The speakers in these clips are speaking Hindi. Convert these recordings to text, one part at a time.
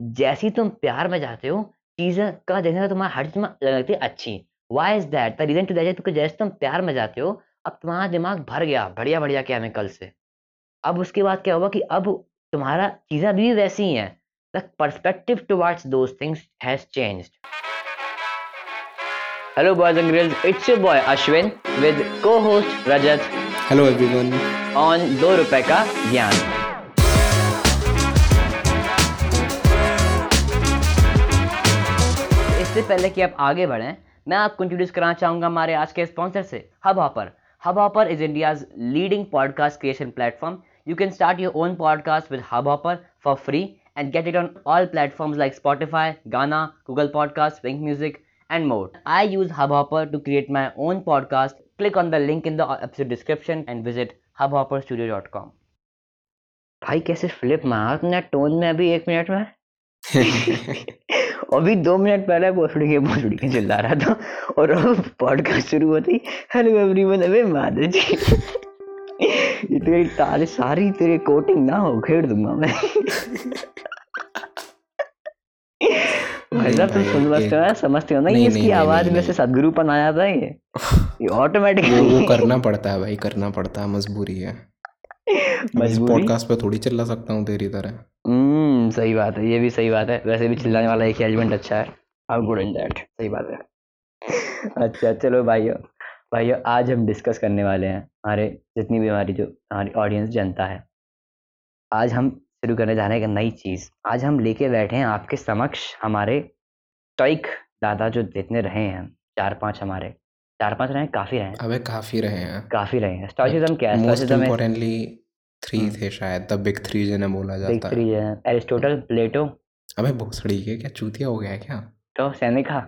जैसे ही तुम प्यार में जाते हो चीज़ें का देखने से तुम्हारा हर चीज़ में लगती है अच्छी। Why is that the reason to that क्योंकि जैसे तुम प्यार में जाते हो अब तुम्हारा दिमाग भर गया बढ़िया बढ़िया केमिकल से। अब उसके बाद क्या हुआ कि अब तुम्हारा चीज़ें अभी भी वैसी ही हैं। The perspective towards those things has changed hello boys and girls it's your boy Ashwin with co host Rajat hello everyone on दो रुपए का ज्ञान। इससे पहले कि आप आगे बढ़ें मैं आपको इंट्रोड्यूस करना चाहूँगा हमारे आज के स्पॉन्सर से Hubhopper Hubhopper is India leading podcast creation platform you can start your own podcast with Hubhopper for free and get it on all platform like Spotify Gaana Google podcast Wynk music and more I use Hubhopper to create my own podcast click on the link in the description and visit Hubhopper studio dot com भाई कैसे फ्लिप मारा टोन में अभी एक मिनट में। अभी दो मिनट पहले भोसड़ी के भोसड़ी के चिल्ला रहा था और अब पॉडकास्ट शुरू होती। हेलो एवरीवन अबे माधव जी। ये तेरी तारे सारी तेरे कोटिंग ना हो खेड़ दूँगा मैं। भाई साहब तुम सकते हो ना समझते हो ना ये इसकी आवाज़ में से नहीं। सदगुरुपन आया था ये? ये ऑटोमेटिकली करना पड़ता है भाई करना पड़ता है मजबूरी है। अब इस पॉडकास्ट पे थोड़ी चिल्ला सकता हूँ तेरी तरह। सही बात है ये भी सही बात है। वैसे भी चिल्लाने वाला एक एलिमेंट अच्छा है। हाउ गुड इन दैट सही बात है। अच्छा चलो भाइयों भाइयों आज हम डिस्कस करने वाले हैं हमारे जितनी भी हमारी जो हमारी ऑडियंस जनता है। आज हम शुरू करने जा रहे हैं एक नई चीज़। आज हम लेके बैठे हैं आपके समक्ष हमारे टॉइक दादा जो जितने रहे हैं चार पाँच हमारे। चार पाँच रहे काफ़ी रहे हैं। अबे काफ़ी रहे हैं। काफ़ी रहे हैं। स्टॉइसिज्म क्या है? Three hmm. थे शायद द बिग थ्री जिन्हें बोला जाता है थ्री है। Aristotle Plato. अबे भोसड़ी के क्या? चूतिया हो गया है क्या? तो सेनेका।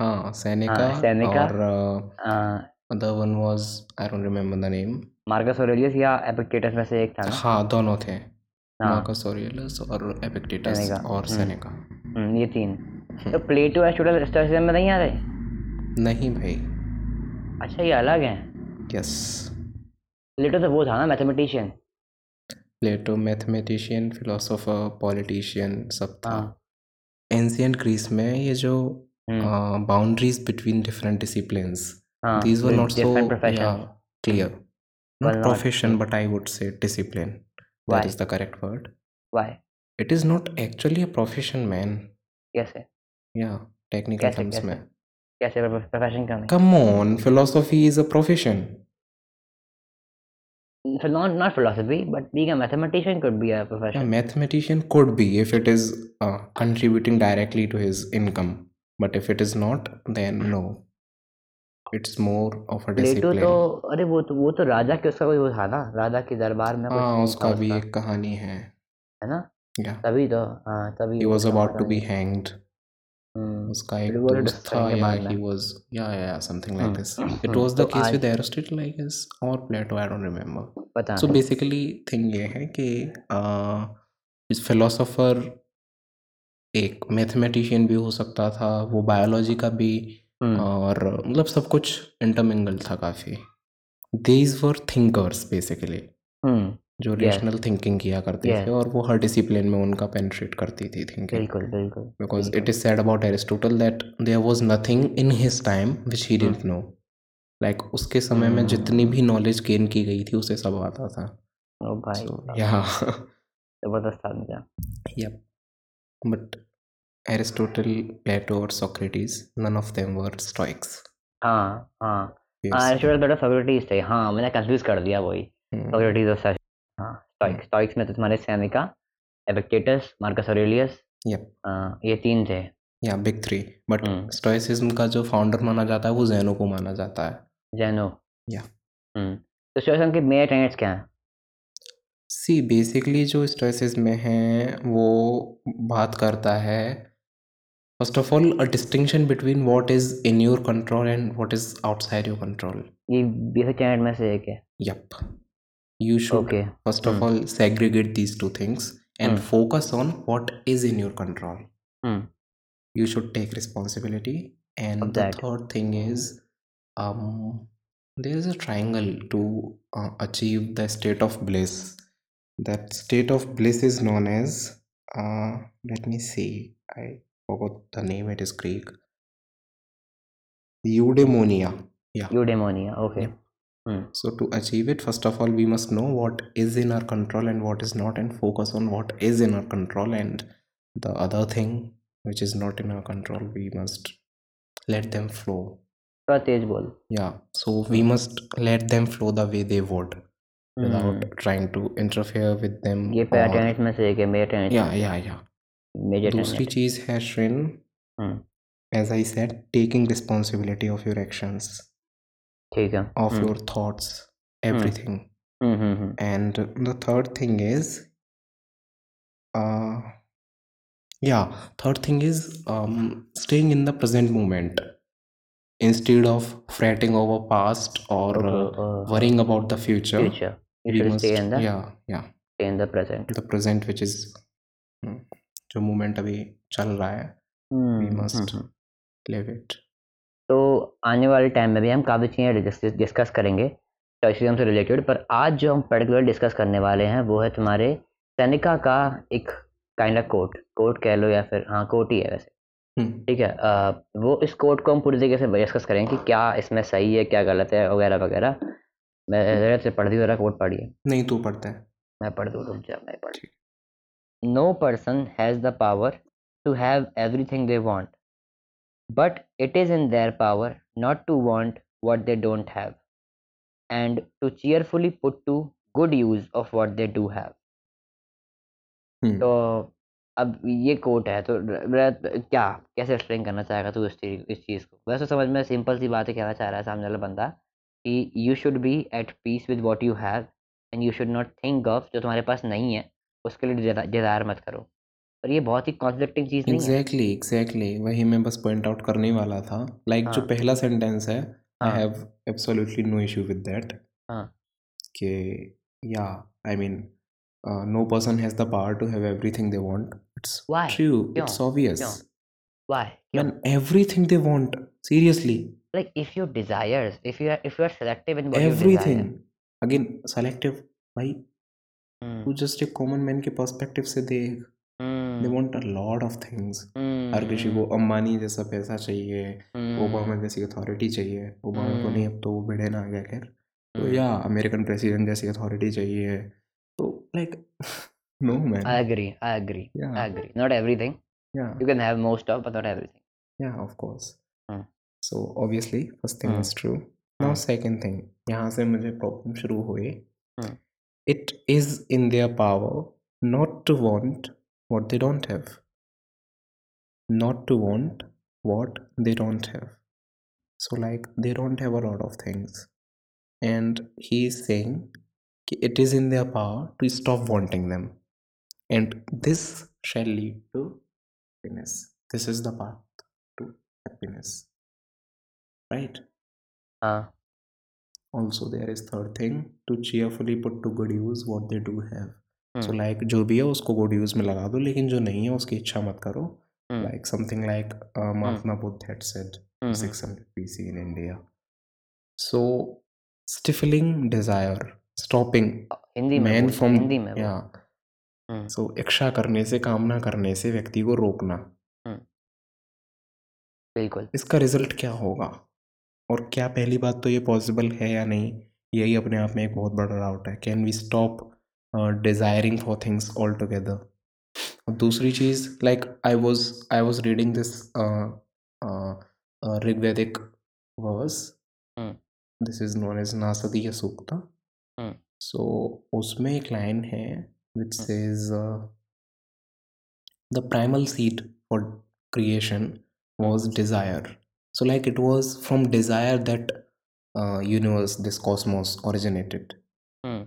हाँ सैनिका सेनेका। और other one was I don't remember the name Marcus Aurelius या एपिक्टेटस में से एक था हाँ दोनों थे। हाँ। मार्कस ऑरेलियस और एपिक्टेटस और हम्म। सेनेका। हम्म, ये तीन। तो प्लेटो एरिस्टोटल स्टोइसिज्म में नहीं आ रहे? नहीं भाई। अच्छा ये अलग हैं। यस प्लेटो तो वो था ना mathematician. Plato mathematician philosopher politician सब था। एंशियंट ग्रीस में ये जो boundaries between different disciplines clear not profession but I would say discipline that is the correct word why it is not actually a profession man yes या टेक्निकल टर्म्स में। कैसे प्रोफेशन का come on philosophy is a profession not not philosophy but being a mathematician could be a a profession mathematician could be if it is uh, contributing directly to his income but if it is not then no it's more of a Plato discipline तो अरे वो तो वो तो राजा के उसका कोई वो था ना राजा के दरबार में कुछ हाँ सीन उसका था भी उसका, एक कहानी है है ना yeah तभी तो हाँ तभी he वो was था about to उसका एक दोस्त था या बाद he में was yeah yeah something like hmm, this it hmm, was the तो case आज with Aristotle I guess or Plato I don't remember पता so नहीं basically thing ये है कि uh, इस philosopher एक मैथमेटिशियन भी हो सकता था वो बायोलॉजी का भी हम्म, और मतलब सब कुछ इंटरमिंगल था काफ़ी these were thinkers basically hmm जो. रेशनल थिंकिंग किया करते. थे और वो हर डिसिप्लिन में उनका पेनिट्रेट करती थी थिंकिंग बिल्कुल बिल्कुल बिल्कुल। it is said about Aristotle that there was nothing in his time which he didn't know. Like उसके समय में हम्म। जितनी भी नॉलेज गेन की गई थी उसे सब आता था ओ भाई ज़बरदस्त आदमी था yep but Aristotle Plato or Socrates none of them were Stoics हाँ हाँ. हाँ एरिस्टोटल बेटा सोक्रेटिस थे हाँ मैंने कंफ्यूज कर दिया वही Hmm. सोक्रेटिस और हाँ स्टोइक्स में तो तुम्हारे Seneca Epictetus Marcus Aurelius Yep. ये तीन थे। Big three. But hmm. stoicism का जो फाउंडर माना जाता है वो जैनो को माना जाता है। जैनो Yeah. हम्म तो स्टोइसिज्म के मेन टेनेट्स क्या हैं? सी बेसिकली जो stoicism में है वो बात करता है first of all a distinction between what is in your control and what is outside your control ये बेसिक टेनेट में से एक है। Yep. you should okay. first of mm. all segregate these two things and mm. focus on what is in your control. Mm. you should take responsibility. And the third thing is um, there is a triangle to uh, achieve the state of bliss. That state of bliss is known as uh, let me see. I forgot the name. It is greek. Eudaimonia. Yeah. Eudaimonia. Okay. Yeah. Yep. So to achieve it, first of all, we must know what is in our control and what is not, and focus on what is in our control. And the other thing which is not in our control, we must let them flow. थोड़ा तेज बोल Yeah. So we must let them flow the way they would without hmm, trying to interfere with them. ये or- पैटर्न में से एक है major tennis Yeah, yeah, yeah. Major दूसरी चीज है श्रिन हम्म as I said, taking responsibility of your actions, ठीक है। Of your thoughts everything and the third thing is या third thing is staying in the present moment instead of fretting over past और worrying about the future in the present the present which is जो मोमेंट अभी चल रहा है तो आने वाले टाइम में भी हम काफ़ी चीज़ें डिस्कस करेंगे चॉइसिज्म से रिलेटेड पर आज जो हम पर्टिकुलर डिस्कस करने वाले हैं वो है तुम्हारे सैनिका का एक काइंड ऑफ़ कोट कोट कह लो या फिर हाँ कोट ही है वैसे। Hmm. ठीक है अ, वो इस कोट को हम पूरी तरीके से डिस्कस करेंगे कि क्या इसमें सही है क्या गलत है वगैरह वगैरह। मैं ज़रा से पढ़ दी ज़रा कोट पढ़िए। नहीं तू पढ़ते है। मैं पढ़ दूँ रुक जा मैं पढ़ no person has the power to have everything they want but it is in their power not to want what they don't have and to cheerfully put to good use of what they do have hmm, तो अब ये कोट है तो क्या कैसे एक्सप्लेन करना चाहेगा तू इस चीज़ इस चीज़ को? वैसे समझ में सिंपल सी बात है कहना चाह रहा है सामने वाला बंदा कि you should be at peace with what you have and you should not think of जो तुम्हारे पास नहीं है उसके लिए डिज़ायर मत करो। और ये बहुत ही कॉन्फ्लिक्टिंग चीज़ नहीं है। एग्जैक्टली एग्जैक्टली वही मैं बस पॉइंट आउट करने ही वाला था। लाइक जो हाँ। पहला सेंटेंस है I. Have absolutely no issue with that हाँ। कि या I mean no person has the power to have everything they want it's Why? True it's obvious क्यों? Man everything they want seriously like if your desires if you are if you are selective in what you everything desire again selective भाई तू जस्ट एक कॉमन मैन के पर्सपेक्टिव से देख। They want a lot of things हर किसी को अंबानी जैसा पैसा चाहिए हम्म, ओबामा जैसी अथॉरिटी चाहिए ओबामा को नहीं अब तो वो बिडेन आ गया खैर तो या अमेरिकन प्रेसिडेंट जैसी अथॉरिटी चाहिए तो like no man agree. I agree. I या agree. Not everything. या You can have most of, but not everything. या of course Hmm. So obviously first thing Hmm. Is true now Hmm. Second thing यहाँ से मुझे प्रॉब्लम शुरू हुई Hmm. It is in their power not to want what they don't have. Not to want what they don't have. So, like, they don't have a lot of things. And he is saying it is in their power to stop wanting them. And this shall lead to happiness. This is the path to happiness. Right? Uh. Also, there is third thing to cheerfully put to good use what they do have. So, hmm, like, जो भी है उसको गुड यूज़ में लगा दो लेकिन जो नहीं है उसकी इच्छा मत करो। Like something like Buddha had said hmm, 600 BC in India. So, stifling desire, stopping Hindi में man from हिंदी में yeah. हम्म, So, इच्छा करने से कामना करने से व्यक्ति को रोकना। बिल्कुल। इसका रिज़ल्ट क्या होगा? और क्या पहली बात तो ये पॉसिबल है या नहीं? यही अपने आप में एक बहुत बड़ा डाउट है। Can we stop desiring for things all together और दूसरी चीज़ like I was I was reading this Rigvedic verse hmm. This is known as Nasadiya Sukta hmm. So उसमें एक लाइन है which hmm. Says the primal seed for creation was desire. So like it was from desire that uh, universe this cosmos originated. Hmm,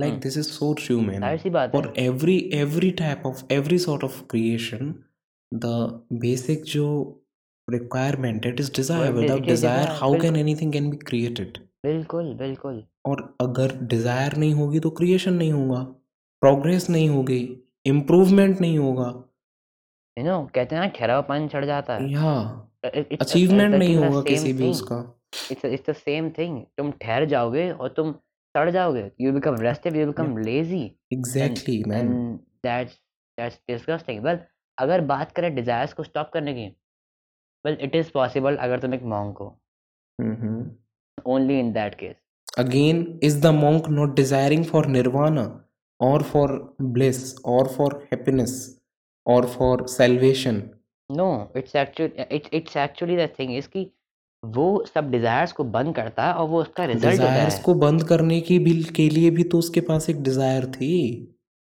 like this is so true man for every every type of every sort of creation the basic जो requirement it is desire without desire how can anything can be created बिल्कुल। बिल्कुल और अगर डिज़ायर नहीं होगी तो क्रिएशन नहीं होगा। प्रोग्रेस नहीं होगी इम्प्रूवमेंट नहीं होगा। यू नो कहते हैं ना खेरा पान चढ़ जाता है। या uh, अचीवमेंट नहीं होगा किसी भी उसका। It's it's the same thing तुम ठहर जाओगे और तुम सड़ जाओगे. You become restive. You become lazy. Exactly man that's that's disgusting well अगर बात करें डिजायर्स को स्टॉप करने की वेल इट इज़ पॉसिबल अगर तुम एक मॉन्क हो Mm-hmm. Only in that case Again, is the monk not desiring for nirvana or for bliss or for happiness or for salvation? No it's actually it's actually the thing is कि वो सब डिजायर्स को बंद करता और वो उसका रिज़ल्ट डिजायर्स को बंद करने की भी के लिए भी तो उसके पास एक डिज़ायर थी।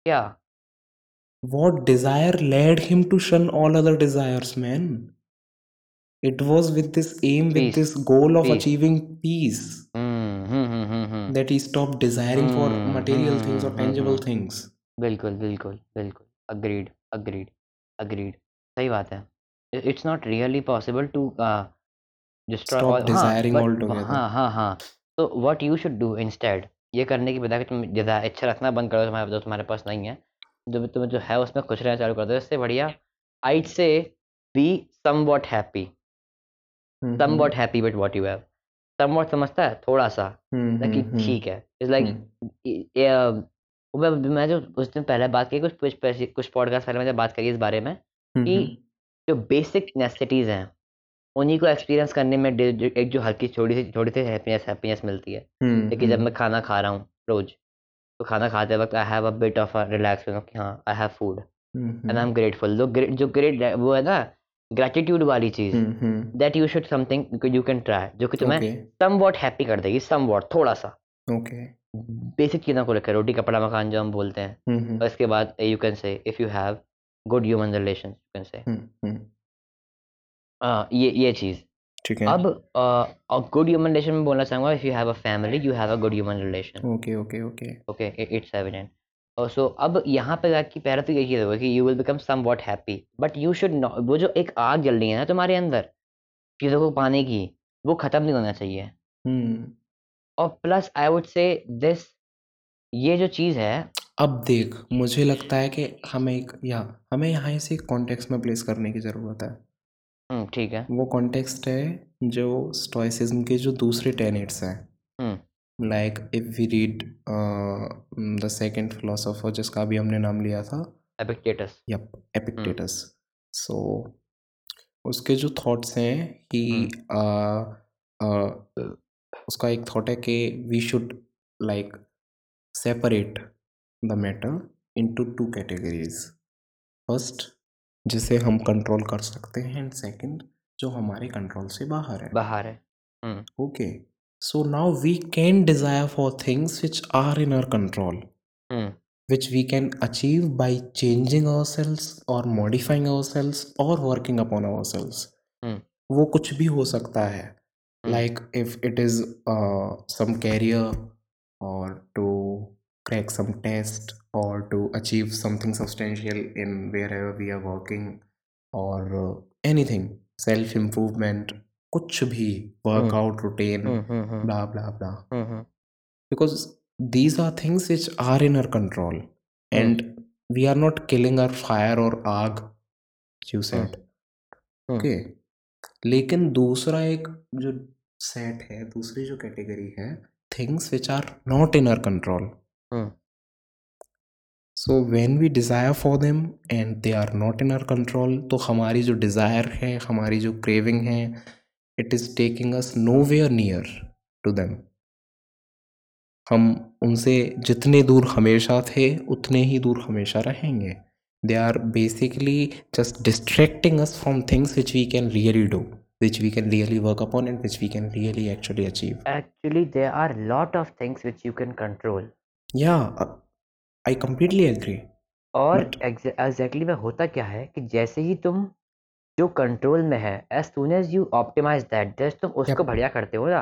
क्या? What desire led him to shun all other desires man it was with this um with this goal of achieving peace that he stop desiring for material things और टेंजिबल थिंग्स बिल्कुल बिल्कुल बिल्कुल। अग्रीड अग्रीड अग्रीड सही बात है। It's not really possible to destroy all desiring but altogether. हाँ हाँ हाँ तो what you should do instead ये करने की बजाय कि तुम डिज़ायर इच्छा रखना बंद करो तुम्हारे जो तुम्हारे पास नहीं है जो भी तुम्हें जो है उसमें खुश रहना चालू कर दो इससे बढ़िया I'd say be somewhat happy Mhm. Somewhat happy with what you have somewhat समझता है थोड़ा सा Mhm, कि mhm, ठीक है इट्स लाइक. मैं मैं जो उस दिन पहले बात की कुछ कुछ पॉडकास्ट पहले मैंने बात करी इस बारे में कि. जो बेसिक नेसेसिटीज हैं उन्हीं को एक्सपीरियंस करने में एक जो हल्की छोटी सी छोटी सी हैप्पीनेस हैप्पीनेस मिलती है Mhm, देखिए जब mhm. मैं खाना खा रहा हूँ रोज तो खाना खाते वक्त I have a bit of relax कि हाँ I have food and I. Am grateful जो ग्रेट जो ग्रेट वो है ना ग्रेटिट्यूड वाली चीज़. That you should something you can try जो कि तुम्हें सम वॉट हैप्पी कर देगी सम वॉट थोड़ा सा Okay. बेसिक चीज़ों को लेकर रोटी कपड़ा मकान जो हम बोलते हैं. और इसके बाद you can say if you have good human relation you can say ये ये चीज़। ठीक है। अब गुड ह्यूमन रिलेशन में बोलना चाहूँगा if you have a family you have a good human relation okay okay okay. Okay it's evident और सो अब यहाँ पे जाके पहले तो यही चीज़ होगा कि you will become somewhat happy but you should not वो जो एक आग जल रही है ना तुम्हारे अंदर चीज़ों को पाने की वो ख़त्म नहीं होना चाहिए। हम्म। और plus I would say this ये जो चीज़ है अब देख मुझे लगता है कि हमें एक या हमें यहाँ इसे कॉन्टेक्स्ट में प्लेस करने की ज़रूरत है। हम्म, ठीक है। वो कॉन्टेक्स्ट है जो स्टोइसिज्म के जो दूसरे टेनेट्स हैं। हम्म। Like if we read the second philosopher जिसका अभी हमने नाम लिया था। एपिक्टेटस यप एपिक्टेटस सो उसके जो थॉट्स हैं कि उसका एक थॉट है कि we should like separate the matter into two categories first जिसे हम कंट्रोल कर सकते हैं एंड सेकंड जो हमारे कंट्रोल से बाहर है। बाहर है। Okay so now we can desire for things which are in our control which we can achieve by changing our selves और मॉडिफाइंग अवर सेल्स और वर्किंग अपॉन अवर सेल्स वो कुछ भी हो सकता है। Like if it is some career और to crack some test or to achieve something substantial in wherever we are working or uh, anything self improvement कुछ भी workout routine hmm hmm hmm blah blah blah hmm hmm because these are things which are in our control and we are not killing our fire or आग you said हम्म। okay लेकिन दूसरा एक जो सेट है दूसरी जो कैटेगरी है things which are not in our control so when we desire for them and they are not in our control तो हमारी जो डिज़ायर है हमारी जो क्रेविंग है it is taking us nowhere near to them हम उनसे जितने दूर हमेशा थे उतने ही दूर हमेशा रहेंगे they are basically just distracting us from things which we can really do which we can really work upon and which we can really actually achieve. Actually, there are lot of things which you can control. या आई कम्प्लीटली एग्री और एग्जैक्टली exactly होता क्या है कि जैसे ही तुम जो कंट्रोल में है as soon as you optimise that just तुम उसको बढ़िया करते हो ना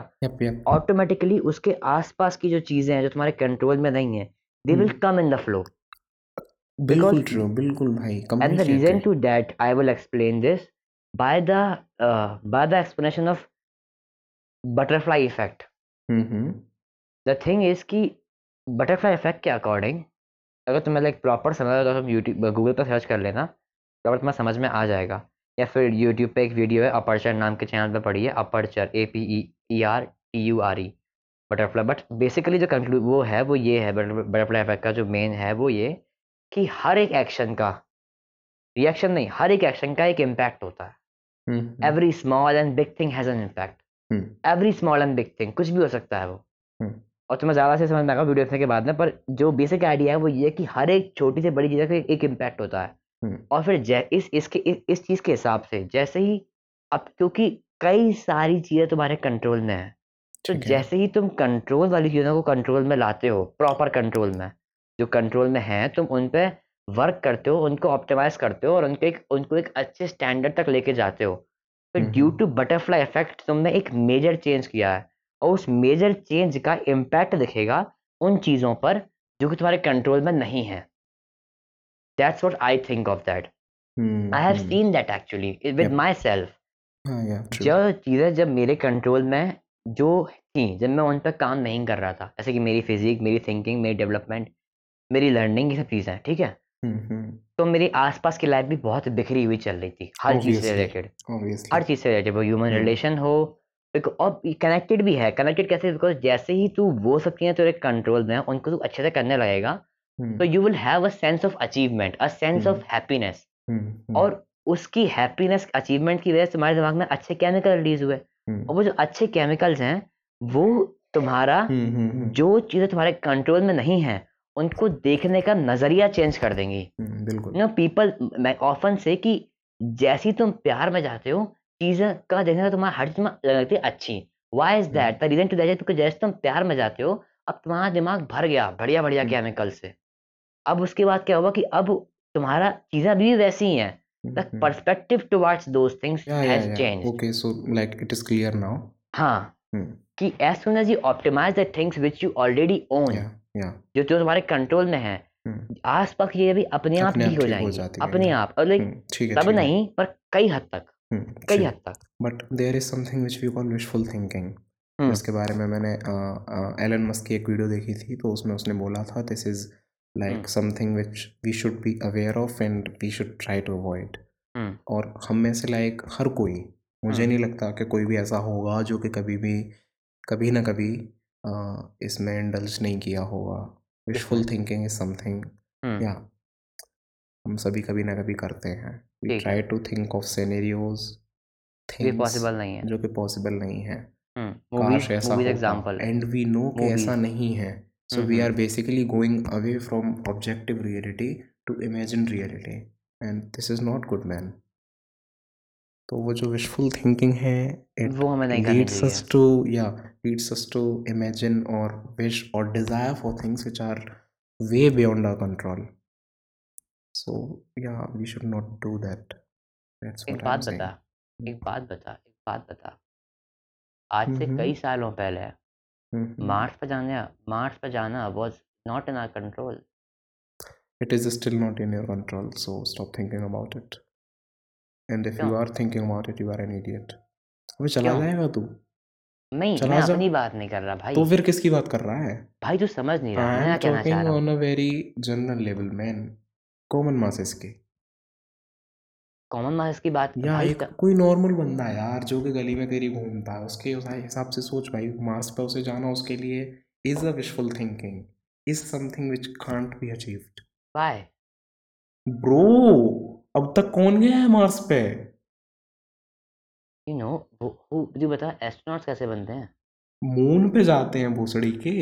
ऑटोमेटिकली yep, yep. उसके आसपास की जो चीज़ें हैं जो तुम्हारे कंट्रोल में नहीं है they will come in the flow बिल्कुल ट्रू बिल्कुल भाई and the reason to that I will explain this by the by the explanation of butterfly effect the thing is की butterfly इफ़ेक्ट के अकॉर्डिंग अगर तुम्हें लाइक प्रॉपर समझ तो तुम यूट्यूब गूगल पर सर्च कर लेना तो अगर तुम्हें समझ में आ जाएगा। या फिर यूट्यूब पे एक वीडियो है अपर्चर नाम के चैनल पे पढ़िए aperture A P E E R T U R E butterfly but basically जो कंक्लूड वो है वो ये है बटरफ्लाई इफ़ेक्ट का जो मेन है वो ये कि हर एक एक्शन का रिएक्शन नहीं हर एक एक्शन का एक इम्पैक्ट होता है। Every small and big thing has an impact every small and big thing कुछ भी हो सकता है वो। हम्म। और तुम्हें ज़्यादा से समझ में आएगा वीडियो देखने के बाद में पर जो बेसिक आइडिया है वो ये है कि हर एक छोटी से बड़ी चीज़ का एक इम्पैक्ट होता है। हम्म। और फिर जै इस इसके इस, इस चीज़ के हिसाब से जैसे ही अब क्योंकि कई सारी चीज़ें तुम्हारे कंट्रोल में है तो जैसे ही तुम कंट्रोल वाली चीज़ों को कंट्रोल में लाते हो प्रॉपर कंट्रोल में जो कंट्रोल में है तुम उन पर वर्क करते हो उनको ऑप्टिमाइज करते हो और उनके एक उनको एक अच्छे स्टैंडर्ड तक लेके जाते हो। तो ड्यू टू बटरफ्लाई इफ़ेक्ट तुमने एक मेजर चेंज किया है। और उस मेजर चेंज का इम्पैक्ट दिखेगा उन चीज़ों पर जो कि तुम्हारे कंट्रोल में नहीं है। That's what I think of that I have seen that actually with myself जो चीज़ें जब मेरे कंट्रोल में जो थी जब मैं उन पर काम नहीं कर रहा था जैसे कि मेरी फिजिक मेरी थिंकिंग मेरी डेवलपमेंट मेरी लर्निंग ये सब चीज़ें ठीक है? हम्म हम्म। तो मेरी आसपास की लाइफ भी बहुत बिखरी हुई चल रही थी हर चीज़ से रिलेटेड हर चीज़ से रिलेटेड वो ह्यूमन रिलेशन हो और कनेक्टेड भी है। कनेक्टेड कैसे? बिकॉज़ जैसे ही तू वो सब चीज़ें तेरे कंट्रोल में है उनको तू अच्छे से करने लगेगा तो हम्म you will have a sense of achievement a sense of happiness और उसकी हैप्पीनेस अचीवमेंट की वजह से तुम्हारे दिमाग में अच्छे केमिकल रिलीज़ हुए। और हम्म वो जो अच्छे केमिकल्स हैं वो तुम्हारा हम्म जो चीज़ें तुम्हारे कंट्रोल में नहीं है उनको देखने का नज़रिया चेंज कर देंगी। बिल्कुल। नो पीपल मैं ऑफन से कि जैसे तुम प्यार में जाते हो चीज़ें का देखने का तुम्हारा हर चीज़ में लगती है अच्छी। Why is hmm. That the reason to that because जैसे तुम प्यार में जाते हो अब तुम्हारा दिमाग भर गया बढ़िया बढ़िया हम्म। केमिकल से। अब उसके बाद क्या होगा कि अब तुम्हारा चीज़ें भी वैसी ही। हैं हम्म the hmm. Perspective towards those things yeah yeah has yeah. Changed okay so like it is clear now हाँ। हम्म। कि as soon as you optimise the things which you already own yeah yeah. जो जो तुम्हारे कंट्रोल में है हम्म। आसपास की चीज़ें भी अपने आप ठीक हो हो जाएँगी। अपने आप। और लाइक हम्म सब नहीं पर कई हद तक। हम्म कई हद तक। But there is something which we call wishful thinking hmm. जिसके बारे में मैंने एलन मस्क की एक वीडियो देखी थी तो उसमें उसने बोला था this is hmm. Like something which we should be aware of and we should try to avoid hmm. और हम में से लाइक हर कोई मुझे हम्म। नहीं लगता कि कोई भी ऐसा होगा जो कि कभी भी कभी ना कभी इसमें इंडल्ज नहीं किया होगा। Wishful thinking is something hmm. या हम सभी कभी ना कभी करते हैं। We try to think of scenarios ये थिंग्स पॉसिबल नहीं है। जो कि पॉसिबल नहीं है। हम्म काश ऐसा एग्जांपल एंड वी नो कि ऐसा नहीं है। So hmm we are hmm. Basically going away from objective reality to imagine reality and this is not good man तो वो जो विशफुल थिंकिंग है इट वो हमें नहीं us चाहिए। to yeah leads us to imagine or wish or desire for things which are way beyond our control so yeah we should not do that. That's एक what i'm बात saying. बता एक बात बता एक बात बता। आज से कई सालों पहले हम्म मार्स पर जाने मार्स पर जाना was not in our control it is still not in your control so stop thinking about it. And if क्यों? you are thinking about it you are an idiot अबे चला क्यों? जाएगा तू। नहीं चला मैं जा। अपनी बात नहीं कर रहा तो भाई फिर किसकी बात कर रहा है? भाई तू समझ नहीं रहा आई मैं एम क्या कहना चाह रहा हूँ? On a very general level man common masses के। कॉमन मास की बात या एक त, कोई नॉर्मल बंदा यार जो कि गली में तेरी घूमता है उसके उस हिसाब से सोच भाई मार्स पे उसे जाना उसके लिए is a wishful thinking is something which can't be achieved why bro अब तक कौन गया है मार्स पे? यू नो वो तुझे बता एस्ट्रोनॉट्स कैसे बनते हैं? मून पे जाते हैं भोसड़ी के।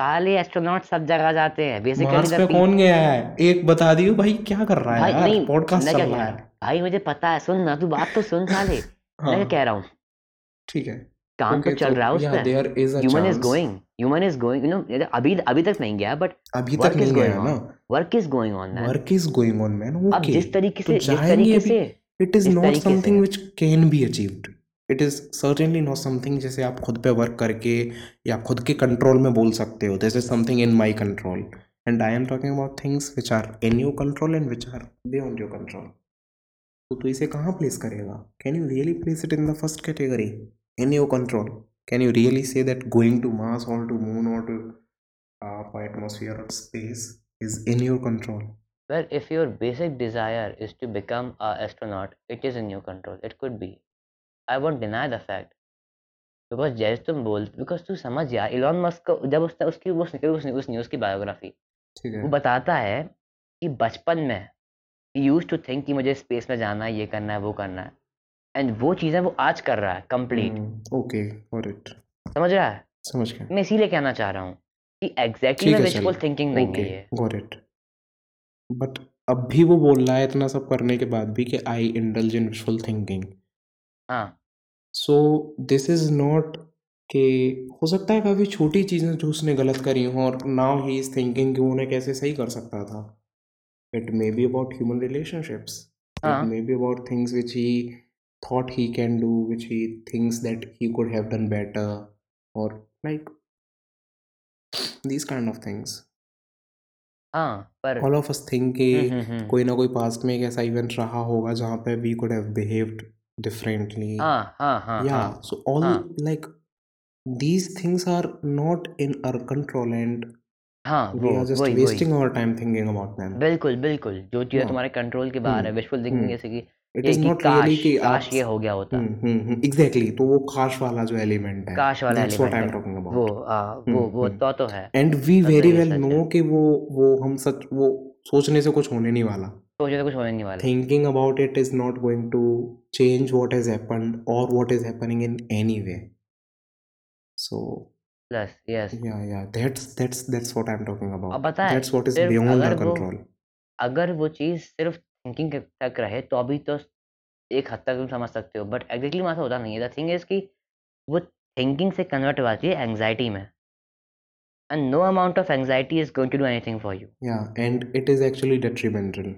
साले एस्ट्रोनॉट सब जगह जाते हैं। बेसिकली मार्स पे कौन गया है? एक बता दियो भाई क्या कर रहा है भाई यार? नहीं पॉडकास्ट चल रहा है। भाई मुझे पता है सुन ना तू बात तो सुन साले। हाँ, मैं कह रहा हूँ? ठीक है। काम तो चल तो रहा है उस या पे there is a human is going human is going you know अभी अभी तक नहीं गया बट अभी तक नहीं गया ना? Work is going on man work is going on man okay अब जिस तरीके तो से जिस तरीके से it is not something which can be achieved it is certainly not something जैसे आप खुद पे वर्क करके या खुद के कंट्रोल में बोल सकते हो। This is something in my control and I am talking about things which are in your control and which are beyond your control तो तू इसे कहाँ प्लेस करेगा? Can you really place it in the first category in your control can you really say that going to Mars और टू मून और टू एटमोसफियर और space is in your control well, if your basic desire is to become a astronaut, it is in your control. It could be. I won't deny the fact. Because जैसे तुम बोल बिकॉज़ तू समझ यार इलॉन मस्क को जब उसने उसकी वो निकली उस, उस न्यूज़ की बायोग्राफी वो बताता है कि बचपन में यूज़ टू थिंक कि मुझे स्पेस में जाना है ये करना है वो करना है। एंड वो चीज़ें वो आज कर रहा है कंप्लीट ओके गॉट इट समझ रहा है? समझ गया। मैं इसीलिए कहना चाह रहा हूँ कि एग्जैक्टली विशफुल थिंकिंग नहीं है ओके गॉट इट बट अब भी वो बोल रहा है इतना सब करने के बाद भी कि I indulge in wishful thinking हाँ। सो दिस इज़ नॉट कि हो सकता है काफ़ी छोटी चीज़ें जो उसने गलत करी हों और नाउ ही इज़ थिंकिंग कि वो उन्हें कैसे सही कर सकता था। It may be about human relationships it हाँ। May be about things which he thought he can do which he thinks that he could have done better or like these kind of things. हाँ पर all of us think कि हम्म हम्म हम्म। कोई ना कोई पास्ट में एक ऐसा इवेंट रहा होगा जहाँ पे we could have behaved differently. हाँ हाँ हाँ yeah हाँ so all हाँ। like these things are not in our control and हाँ we वो are just वही वही। wasting our time thinking about them. बिल्कुल बिल्कुल जो चीज़ें तुम्हारे कंट्रोल के बाहर है hmm. विजुअल थिंकिंग hmm जैसे कि काश कि काश ये हो गया होता। एग्जैक्टली तो वो खास वाला जो एलिमेंट है काश वाला that's what I element am talking वो आ, वो वो तो तो है and we very well know कि वो वो हम सच वो सोचने से कुछ होने नहीं वाला। सोचे तो कुछ होने नहीं वाला। Thinking about it is not going to change what has happened और what is happening in any way so plus yes yeah yeah that's that's that's what i'm talking अब about पता है that's what is सिर्फ़ beyond अगर वो अगर वो चीज़ सिर्फ़ थिंकिंग तक रहे तो अभी तो एक हद तक तुम समझ सकते हो। बट एग्जैक्टली वहाँ से होता नहीं है। द थिंग इज़ कि वो थिंकिंग से कन्वर्ट हो जाती है एंग्जाइटी में। And no amount of anxiety is going to do anything for you yeah and it is actually detrimental.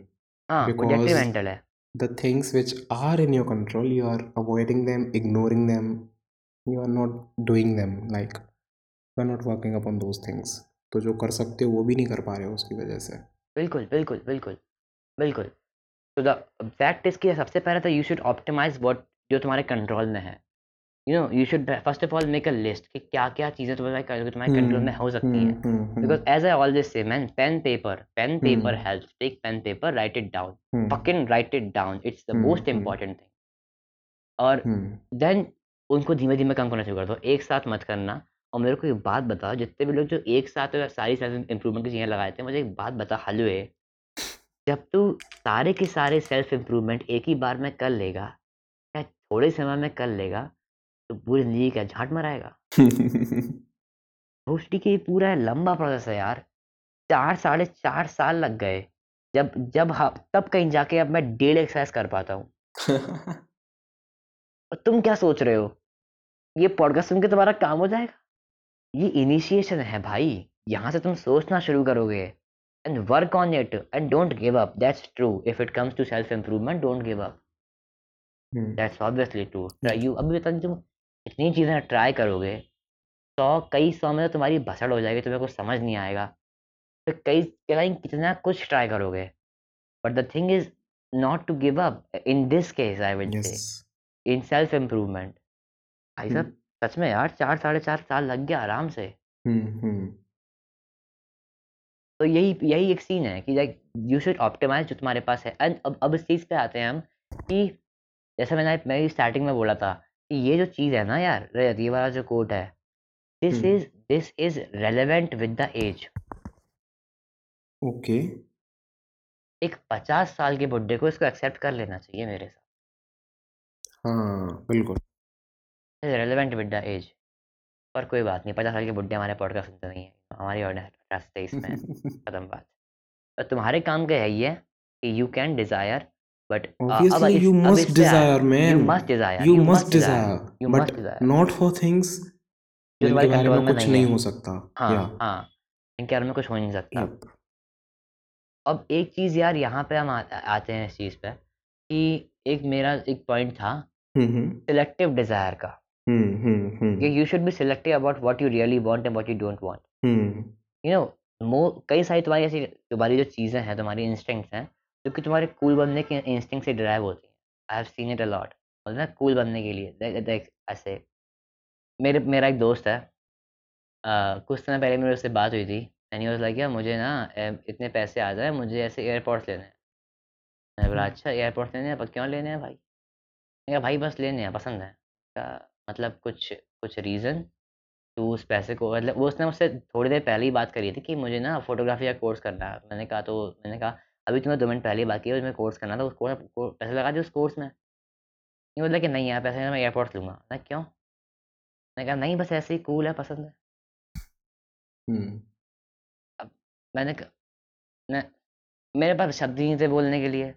हाँ वो because है the things which are in your control you are avoiding them ignoring them you are not doing them like you are not working upon those things तो जो कर सकते हो वो भी नहीं कर पा रहे हो उसकी वजह से बिल्कुल बिल्कुल बिल्कुल बिल्कुल तो द फैक्ट इज़ कि सबसे पहले तो यू शुड ऑप्टिमाइज व्हाट जो तुम्हारे कंट्रोल में है you know you should first of all make a list कि क्या क्या चीज़ें तुम्हारे तुम्हारे कंट्रोल में हो सकती हम्म हैं। हम्म because as I always say man pen paper pen paper hmm. Help take pen paper write it down hmm. Fucking write it down. It's the hmm most hmm. और हम्म। देन उनको धीमे धीमे कम करना शुरू कर दो। एक साथ मत करना। और मेरे को एक बात बताओ जितने भी लोग जो एक साथ सारी सेल्फ इम्प्रूवमेंट की चीज़ें लगाए थे मुझे एक बात बता हलवे। जब तू सारे के सारे सेल्फ इम्प्रूवमेंट एक ही बार में कर लेगा या थोड़े समय में कर लेगा तो पूरी ज़िंदगी का झाट मराएगा? भोसडी के पूरा लंबा प्रोसेस है यार। चार साढ़े चार साल लग गए। जब जब हाँ तब कहीं जाके अब मैं डेढ़ एक्सरसाइज कर पाता हूँ। और तुम क्या सोच रहे हो? ये पॉडकास्ट सुन के तुम्हारा काम हो जाएगा? ये इनिशिएशन है भाई। यहाँ से तुम सोचना शुरू करोगे। And work on it and don't give up that's true if it comes to self improvement don't give up that's obviously true you अभी तक तुम इतनी चीज़ें ट्राई करोगे सौ कई सौ में तो तुम्हारी भसड़ हो जाएगी तुम्हें कुछ समझ नहीं आएगा। फिर कई कई कितना कुछ ट्राई करोगे। But the thing is not to give up in this case I will say in self improvement भाई साहब सच में यार चार साढ़े चार साल लग गया आराम से। हम्म हम्म तो यही यही एक सीन है कि लाइक यू शुड ऑप्टिमाइज जो तुम्हारे पास है। एंड अब अब इस चीज़ पे आते हैं हम कि जैसे मैंने मैं स्टार्टिंग में बोला था ये जो चीज़ है ना यार ये वाला जो कोट है this is this is relevant with the age okay एक पचास साल के बुड्ढे को इसको एक्सेप्ट कर लेना चाहिए मेरे साथ। हाँ बिल्कुल। रेलेवेंट विद द एज पर कोई बात नहीं पचास साल के बुढ़े हमारे पॉडकास्ट सुनते नहीं है। हमारी ऑडियंस पचास तेईस में खत्म बात। और तुम्हारे काम का यही है कि यू कैन डिज़ायर बट अब obviously इस you must desire man. Must desire you you must must desire desire you but must desire not for things जो बारे कंट्रोल में कुछ नहीं हो। सकता। हाँ हाँ इनके बारे में कुछ हो नहीं सकता। Yep. अब एक चीज़ यार यहाँ पे हम आ, आते हैं इस चीज़ पे कि एक मेरा एक पॉइंट था हम्म सिलेक्टिव डिज़ायर का। हम्म हम्म कि हम्म you should be selective about what you really want and what you don't want hmm you know कई सारी तुम्हारी ऐसी तुम्हारी जो चीज़ें हैं तुम्हारी इंस्टिंक्ट्स हैं जो कि तुम्हारे कूल बनने के इंस्टिंग से ड्राइव होती हैं। I have seen it a lot बोलते हैं कूल बनने के लिए देख देख ऐसे मेरे मेरा एक दोस्त है अ, कुछ समय पहले मेरे उससे बात हुई थी एंड वाज लाइक मुझे ना इतने पैसे आ जाए मुझे ऐसे एयरपोर्ट्स लेने हैं। मैंने बोला अच्छा एयरपोर्ट्स लेने हैं पर क्यों लेने हैं भाई? मैंने कहा भाई बस लेने हैं पसंद है। कहा, मतलब कुछ कुछ रीज़न तो उस पैसे को मतलब वो उसने मुझसे थोड़ी देर पहले ही बात करी थी कि मुझे ना फ़ोटोग्राफ़ी का कोर्स करना है। मैंने कहा तो मैंने कहा अभी तुम्हें दो मिनट पहले बाकी है उसमें कोर्स करना था उस कोर्स पैसे लगा दिए उस कोर्स में। नहीं बोला कि नहीं यार पैसे मैं एयरपोर्ट्स लूँगा। मैं क्यों? मैंने कहा नहीं बस ऐसे ही कूल है पसंद है। अब मैंने क- मैं मेरे पास शब्द ही नहीं थे बोलने के लिए।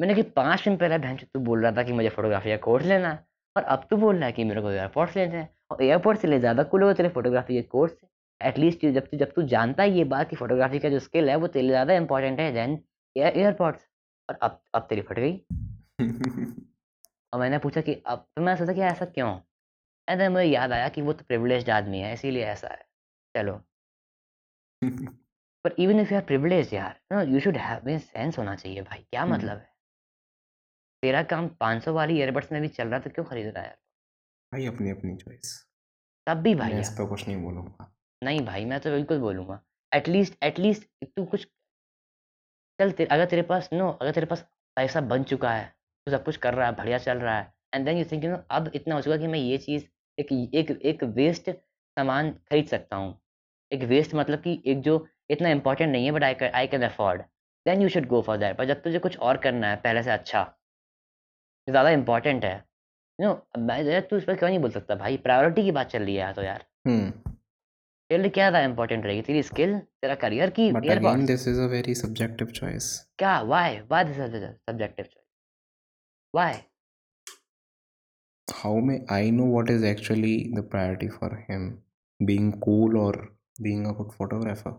मैंने कि पाँच मिनट पहले बहन तू बोल रहा था कि मुझे फोटोग्राफी का कोर्स लेना है और अब तू बोल रहा है कि मेरे को एयरपोर्ट लेने हैं और एयरपोर्ट से ले ज़्यादा कूल होगा तेरे फोटोग्राफी के कोर्स से। एटलीस्ट जब तू जब तू जानता है ये बात कि फोटोग्राफी का जो स्किल है वो तेरे ज़्यादा इंपॉर्टेंट है देन एयरपोर्ट्स और अब अब तेरी फट गई। और मैंने पूछा कि अब तो मैं सोचा कि ऐसा क्यों? एंड देन मुझे याद आया कि वो तो प्रिविलेज्ड आदमी है इसीलिए ऐसा है। चलो। पर even if you are privilege यार no you should have sense होना चाहिए भाई क्या हम्म। मतलब है? तेरा काम 500 वाली ईयरबड्स में भी चल रहा है तो क्यों खरीद रहा है यार? भाई अपनी अपनी चॉइस तब भी भैया इस पर कुछ नहीं बोलूँगा। नहीं भाई मैं तो बिल्कुल बोलूँगा। एटलीस्ट एटलीस्ट तू कुछ चल ते, अगर तेरे पास नो अगर तेरे पास पैसा बन चुका है तू सब कुछ कर रहा है बढ़िया चल रहा है and then you think you know अब इतना हो चुका कि मैं ये चीज़ एक एक एक वेस्ट सामान खरीद सकता हूँ। एक वेस्ट मतलब कि एक जो इतना इंपॉर्टेंट नहीं है but I I can afford then you should go for that पर जब तुझे कुछ और करना है पहले से अच्छा ज़्यादा इंपॉर्टेंट है। यू नो मैं तू इस पर क्यों नहीं बोल सकता भाई? प्रायोरिटी की बात चल रही है तो यार। लिए क्या ज़्यादा इंपॉर्टेंट रहेगी तेरी स्किल तेरा करियर की but again this is a very subjective choice क्या why why this is a subjective choice why how may I know what is actually the priority for him? Being cool or being a good photographer?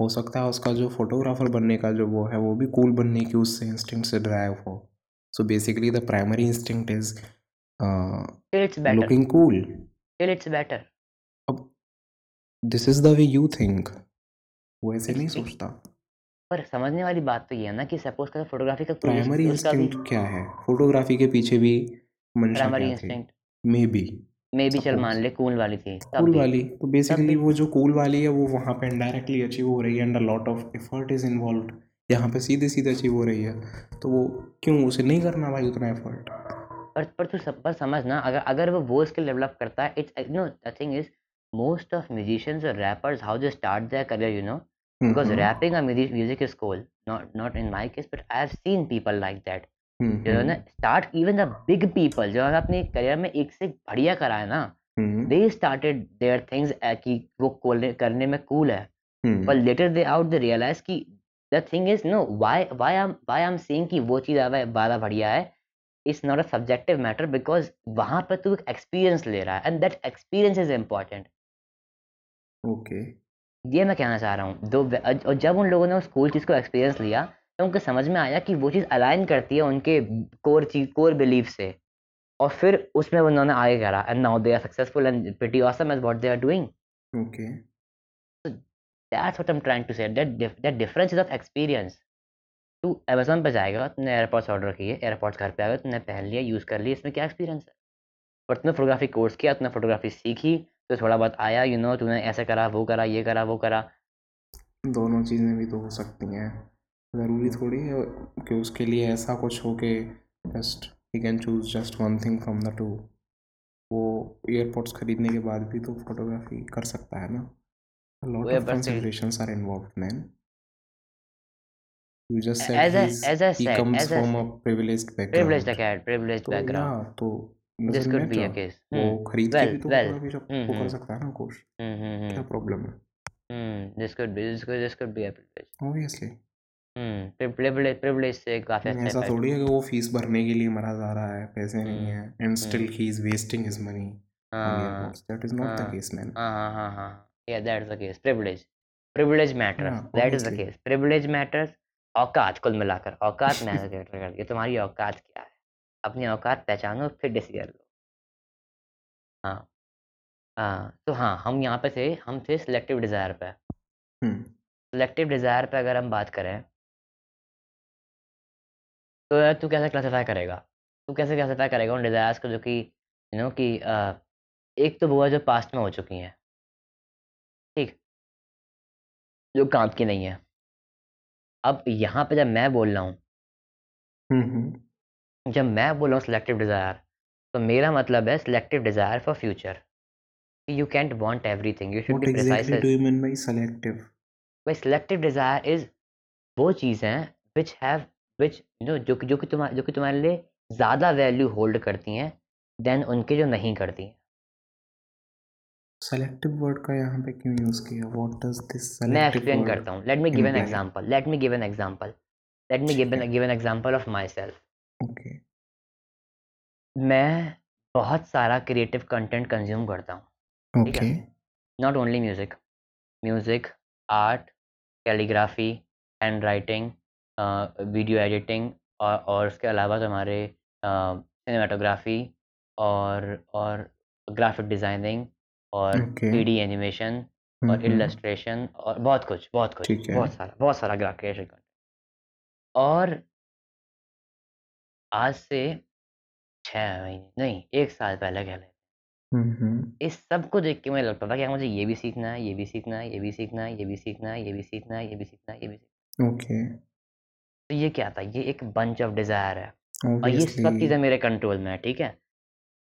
हो सकता है उसका जो फोटोग्राफर बनने का जो वो है वो भी कूल बनने की उससे इंस्टिंक्ट से ड्राइव हो so basically the primary instinct is looking cool better. अब this is the way you think वो ऐसे नहीं सोचता। पर समझने वाली बात तो ये है ना कि सपोज़ कर फोटोग्राफी का प्राइमरी इंस्टिंक्ट क्या है? फोटोग्राफी के पीछे भी मंशा क्या थी? मे बी मे भी चल मान ले कूल वाली थी कूल वाली तो बेसिकली वो जो कूल वाली है वो वहाँ पे इनडायरेक्टली अचीव हो रही है and a lot of effort is involve यहाँ पे सीधे सीधे अचीव हो रही है। तो वो क्यों उसे नहीं करना भाई उतना एफर्ट पर पर तू सब पर समझ ना अगर अगर वो वो स्किल डेवलप करता है it's no the thing is most of musicians और rappers how they start their career you know hmm, because rapping or music music is cool. Not not in my case but i've seen people like that. जो है start even the big people जो अपने करियर में एक से बढ़िया करा है ना दे स्टार्टेड देयर थिंग्स कि वो करने में कूल है। पर later they out they realise कि the thing is no why why I why I am saying कि वो चीज़ ज़्यादा ज़्यादा बढ़िया है it's not a subjective matter because वहाँ पर तू एक एक्सपीरियंस ले रहा है and that experience is important okay. ये मैं कहना चाह रहा हूँ दो और जब उन लोगों ने उस कोर चीज़ को एक्सपीरियंस लिया तो उनको समझ में आया कि वो चीज़ अलाइन करती है उनके कोर चीज़ कोर बिलीफ से। और फिर उसमें उन्होंने आगे करा and now they are successful and pretty awesome as what they are doing okay. That's what I am trying to say that that difference is of experience तू अमेजोन पे जाएगा तुमने एयरपोर्ट्स ऑर्डर किए एयरपोर्ट्स घर पे आ गए तुमने पहन लिया यूज़ कर लिया इसमें क्या एक्सपीरियंस है? पर तुमने फोटोग्राफी कोर्स किया तुमने फोटोग्राफी सीखी तो थोड़ा बहुत आया यू नो तूने ऐसे करा वो करा ये करा वो करा दोनों चीज़ें भी तो हो सकती हैं ज़रूरी थोड़ी है कि उसके लिए ऐसा कुछ हो कि just he can choose just one thing from the two वो एयरपोर्ट्स खरीदने के बाद भी तो फोटोग्राफी कर सकता है ना lot of but still- considerations are involved man you just said As I- he's, as I he said- comes as I from a privileged background privileged acad privileged तो background या तो this could be a case. वो हम्म, खरीद के भी तो well, भी जब mm-hmm. हम्म, कर हम्म। सकता है ना कोर्स mm-hmm. क्या प्रॉब्लम है? This could be this could this could be a privilege obviously privilege privilege से काफ़ी ऐसा थोड़ी है कि वो फ़ीस भरने के लिए मरा जा रहा है पैसे नहीं है and still he is wasting his money that is not the case man हाँ हाँ। हाँ yeah that is the case privilege privilege matter that is the case privilege matters औकात कुल मिलाकर औकात मैटर करती है तुम्हारी औकात क्या है? अपनी औकात पहचानो फिर डिसीज़न लो। हाँ। हाँ तो हाँ हम यहाँ पे थे हम थे सिलेक्टिव डिज़ायर पे। सिलेक्टिव डिज़ायर पे अगर हम बात करें तो यार तू कैसे क्लासिफाई करेगा? तू कैसे क्लासिफाई करेगा उन डिज़ायर्स को जो कि यू नो कि एक तो वो है जो पास्ट में हो चुकी हैं। ठीक? जो काम की नहीं है। अब यहाँ पे जब मैं बोल रहा हूँ। जब मैं बोल रहा हूँ सिलेक्टिव डिज़ायर तो मेरा मतलब है selective desire for future you can't want everything you should be do you mean by selective desire is वो चीज़ें which have which you know जो जो कि तुम्हारे जो कि तुम्हारे लिए ज़्यादा वैल्यू होल्ड करती हैं देन उनके जो नहीं करती हैं. सेलेक्टिव वर्ड का यहाँ पे क्यों यूज़ किया? व्हाट डज दिस मैं एक्सप्लेन करता हूँ. Let me give an? Example let me give an example let me give an give an example of myself मैं बहुत सारा क्रिएटिव कंटेंट कंज्यूम करता हूँ ठीक है? Not only music music art calligraphy hand writing video editing और और उसके अलावा तुम्हारे सिनेमाटोग्राफी और और ग्राफिक डिज़ाइनिंग और थ्री डी एनिमेशन और हम्म। इलस्ट्रेशन और बहुत कुछ बहुत कुछ बहुत सारा बहुत सारा ग्राफिक कंटेंट और आज से छः महीने नहीं एक साल पहले कह लें। हम्म इस सबको देख के मुझे लगता था कि मुझे ये भी सीखना है ये भी सीखना है ये भी सीखना है ये भी सीखना है ये भी सीखना है ये भी सीखना है ये भी सीखना ओके। तो ये क्या था? ये एक बंच ऑफ़ डिज़ायर है। और ये सब चीज़ें मेरे कंट्रोल में है ठीक है?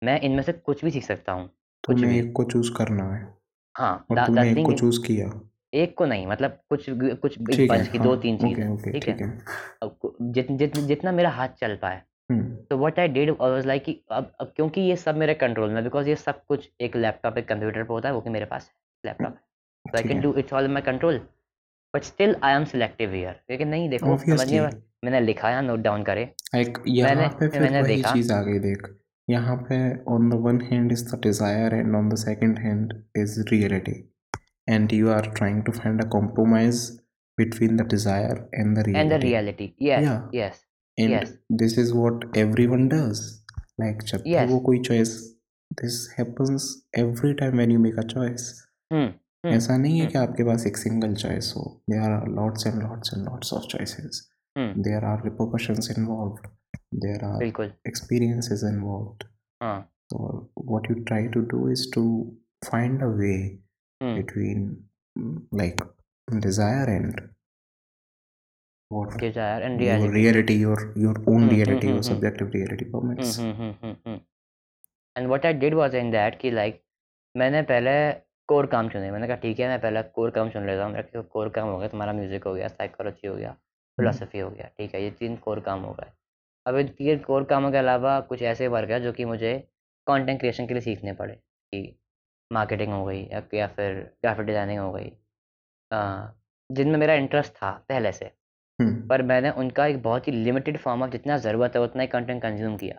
मैं इनमें से कुछ भी सीख सकता हूँ कुछ भी। एक को चूज़ करना है। हाँ और एक को चूज़ किया। एक को नहीं मतलब कुछ कुछ एक बंच की हाँ दो तीन चीज़ ठीक है? है। जितना मेरा हाथ चल पाए तो what I did was like कि अब अब क्योंकि ये सब मेरे कंट्रोल में बिकॉज़ ये सब कुछ एक लैपटॉप एक कंप्यूटर पे होता है वो कि मेरे पास लैपटॉप है so I ठीक can है। do it's all in my control. But still I am selective here. नहीं देखो ऑब्वियसली मैंने लिखा है नोट डाउन करे। लाइक यहाँ पे फिर मैंने देखा। चीज़ आ गई देख। यहाँ पे on the one hand is the desire and on the second hand is reality and you are trying to find a compromise between the desire and the and the reality. reality. Yes yeah. yes. And yes this is what everyone does like जब भी yes वो कोई choice this happens every time when you make a choice हम्म हम्म ऐसा नहीं है हम्म कि आपके पास एक सिंगल चॉइस हो there are lots and lots and lots of choices hmm there are repercussions involved there are बिल्कुल experiences involved हाँ so what you try to do is to find a way hmm between mm, like desire and what desire and your reality. reality your your own hmm hmm reality your hmm. Hmm subjective reality hmm permits hmm hmm hmm hmm. And what I did was in that कि लाइक मैंने पहले कोर काम चुने। मैंने कहा ठीक है मैं पहले कोर काम चुन लेता हूँ। मेरा कोर काम हो गया तुम्हारा म्यूज़िक हो गया साइकोलॉजी हो गया हम्म, फिलोसफी हो गया ठीक है ये तीन कोर काम हो गए। अब इन तीन कोर कामों के अलावा कुछ ऐसे वर्क है जो कि मुझे कंटेंट क्रिएशन के लिए सीखने पड़े। कि मार्केटिंग हो गई या, या फिर ग्राफिक डिज़ाइनिंग हो गई। जिनमें मेरा इंटरेस्ट था पहले से। हम्म, पर मैंने उनका एक बहुत ही लिमिटेड फॉर्म ऑफ़ जितना ज़रूरत है उतना ही कंटेंट कंज्यूम किया।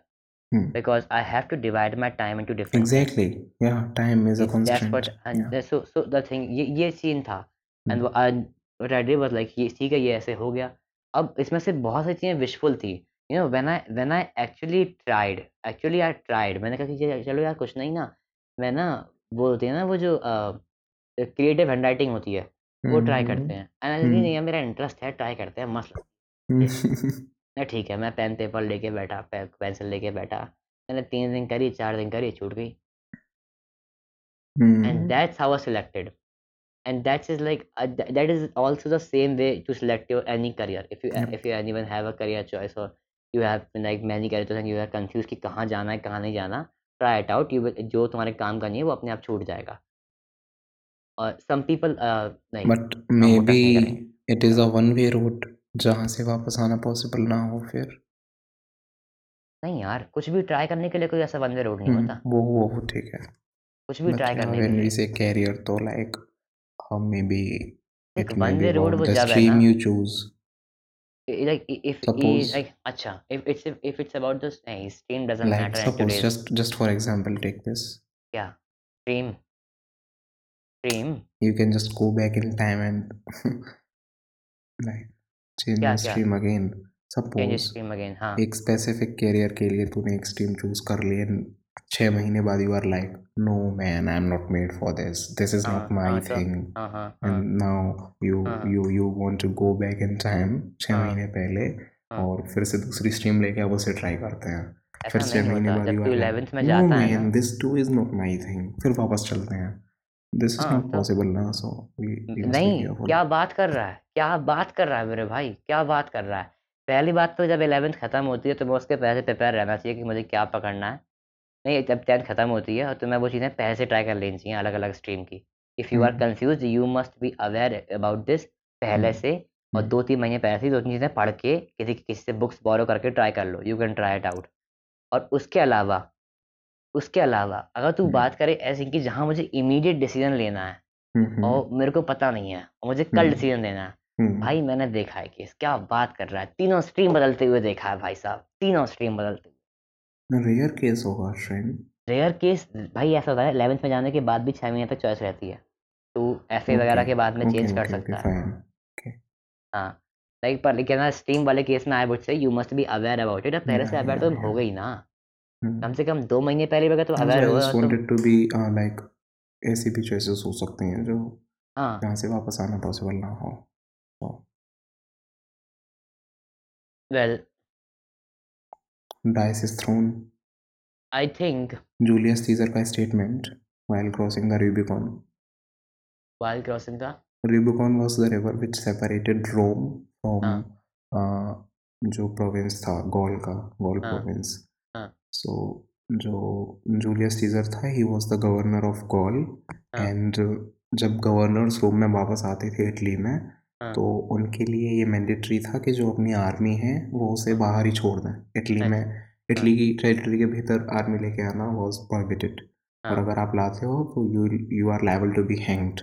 हम्म. Because I have to divide my time into different Exactly. Yeah, time is a It's- that's what and Yeah. so so the thing ये ये सीन था। And Hmm. what I did was like ये ठीक है ये ऐसे हो गया। अब इसमें से बहुत सारी चीज़ें विशफुल थी। You know when I when I actually tried actually I tried मैंने कहा कि चलो यार कुछ नहीं ना। मैं ना वो होती है ना वो जो क्रिएटिव हैंड राइटिंग होती है। वो ट्राई हम्म, करते हैं। एनालिसिस नहीं हम्म। है मेरा इंटरेस्ट है ट्राई करते हैं मस्त ना ठीक है मैं पेन पेपर लेके बैठा पेंसिल लेके बैठा मैंने तीन दिन करी चार दिन करी छूट गई। And that's how I selected and that's is like that is also the same way to select your any career if you if you anyone have a career choice और you have like many career choice you are confuse कि कहाँ जाना है कहाँ नहीं जाना ट्राई इट आउट यू जो तुम्हारे काम करनी है वो अपने आप छूट जाएगा। और some people uh, नहीं But हम वो टच नहीं maybe करेंगे it is a one-way road जहाँ से वापस आना पॉसिबल ना हो फिर नहीं यार कुछ भी ट्राई करने के लिए कोई ऐसा वन वे रोड नहीं हम्म, होता वो वो वो ठीक है कुछ भी ट्राई करने के लिए say career तो like uh, maybe देख it may one way road वो जब है stream ना you choose i- like i- if i- suppose like अच्छा if it's if it's about this नहीं stream doesn't like matter suppose just just for example take this क्या stream stream you can just go back in time and like change क्या stream again. Change suppose stream again हाँ एक स्पेसिफिक कैरियर के लिए तूने एक स्ट्रीम चूज़ कर ली एंड छः महीने बाद you are like no man I am not made for this this is हाँ नॉट माई हाँ तो थिंग हाँ हाँ। हाँ एंड नाउ यू हाँ। You you want to go back in time छः हाँ। महीने पहले हाँ। और फिर से दूसरी स्ट्रीम लेके आप उसे ट्राई करते हैं। फिर छः नहीं महीने होता बाद जब यू तू आर इलेवेंथ में लाइक नो जाता है ना? Man this too is not my thing फिर वापस चलते हैं। दिस इज़ नॉट पॉसिबल ना सो नहीं क्या बात कर रहा है? क्या बात कर रहा है मेरे भाई? क्या बात कर रहा है? पहली बात तो जब इलेवेंथ खत्म होती है तो मैं उसके पहले प्रिपेयर रहना चाहिए कि मुझे क्या पकड़ना है। नहीं जब टेंथ खत्म होती है तो मैं वो चीज़ें पहले से ट्राई कर लेनी चाहिए अलग अलग स्ट्रीम की if you are confuse you must be aware about this पहले हम्म। से और हम्म। दो तीन महीने पहले से दो तीन चीज़ें पढ़ के किसी किसी से बुक्स बोरो करके ट्राई कर लो। You can try it out और उसके अलावा उसके अलावा अगर तू हम्म। बात करे ऐसे कि जहाँ मुझे इमीडिएट डिसीज़न लेना है हम्म और मेरे को पता नहीं है और मुझे कल हम्म। डिसीज़न लेना है हम्म भाई मैंने देखा है केस क्या बात कर रहा है। तीनों स्ट्रीम बदलते हुए देखा है भाई साहब तीनों स्ट्रीम बदलते हुए। रेयर केस होगा रेयर केस भाई ऐसा होता है इलेवेंथ में जाने के बाद भी छः महीने तक चॉइस रहती है। तो एफ़ वगैरह के बाद में चेंज कर सकता है। हाँ लाइक पर लेकिन स्ट्रीम वाले केस में I would say you must be aware about it पहले से अवेयर तो हो गई ना। हम्म। कम से कम दो महीने पहले भी अगर तुम हाँ अवेयर हो तो वांटेड टू बी लाइक ऐसी भी चॉइसेस हो सकते हैं जो हाँ। यहाँ से वापस आना पॉसिबल ना हो। तो well dice is thrown I think Julius Caesar का statement while crossing the Rubicon. While crossing Rubicon was the river which separated Rome from हाँ। uh, जो प्रोविंस था गॉल का गॉल हाँ। प्रोविंस हाँ सो जो जूलियस सीजर था he was the governor of Gaul हाँ। एंड जब गवर्नर्स रोम में वापस आते थे इटली में हाँ। तो उनके लिए ये मैंडेटरी था कि जो अपनी आर्मी है वो उसे बाहर ही छोड़ दें। इटली में अच्छा इटली की टेरिटरी के भीतर आर्मी लेके आना वॉज़ प्रोहिबिटेड और हाँ अगर आप लाते हो तो you you are liable to be hanged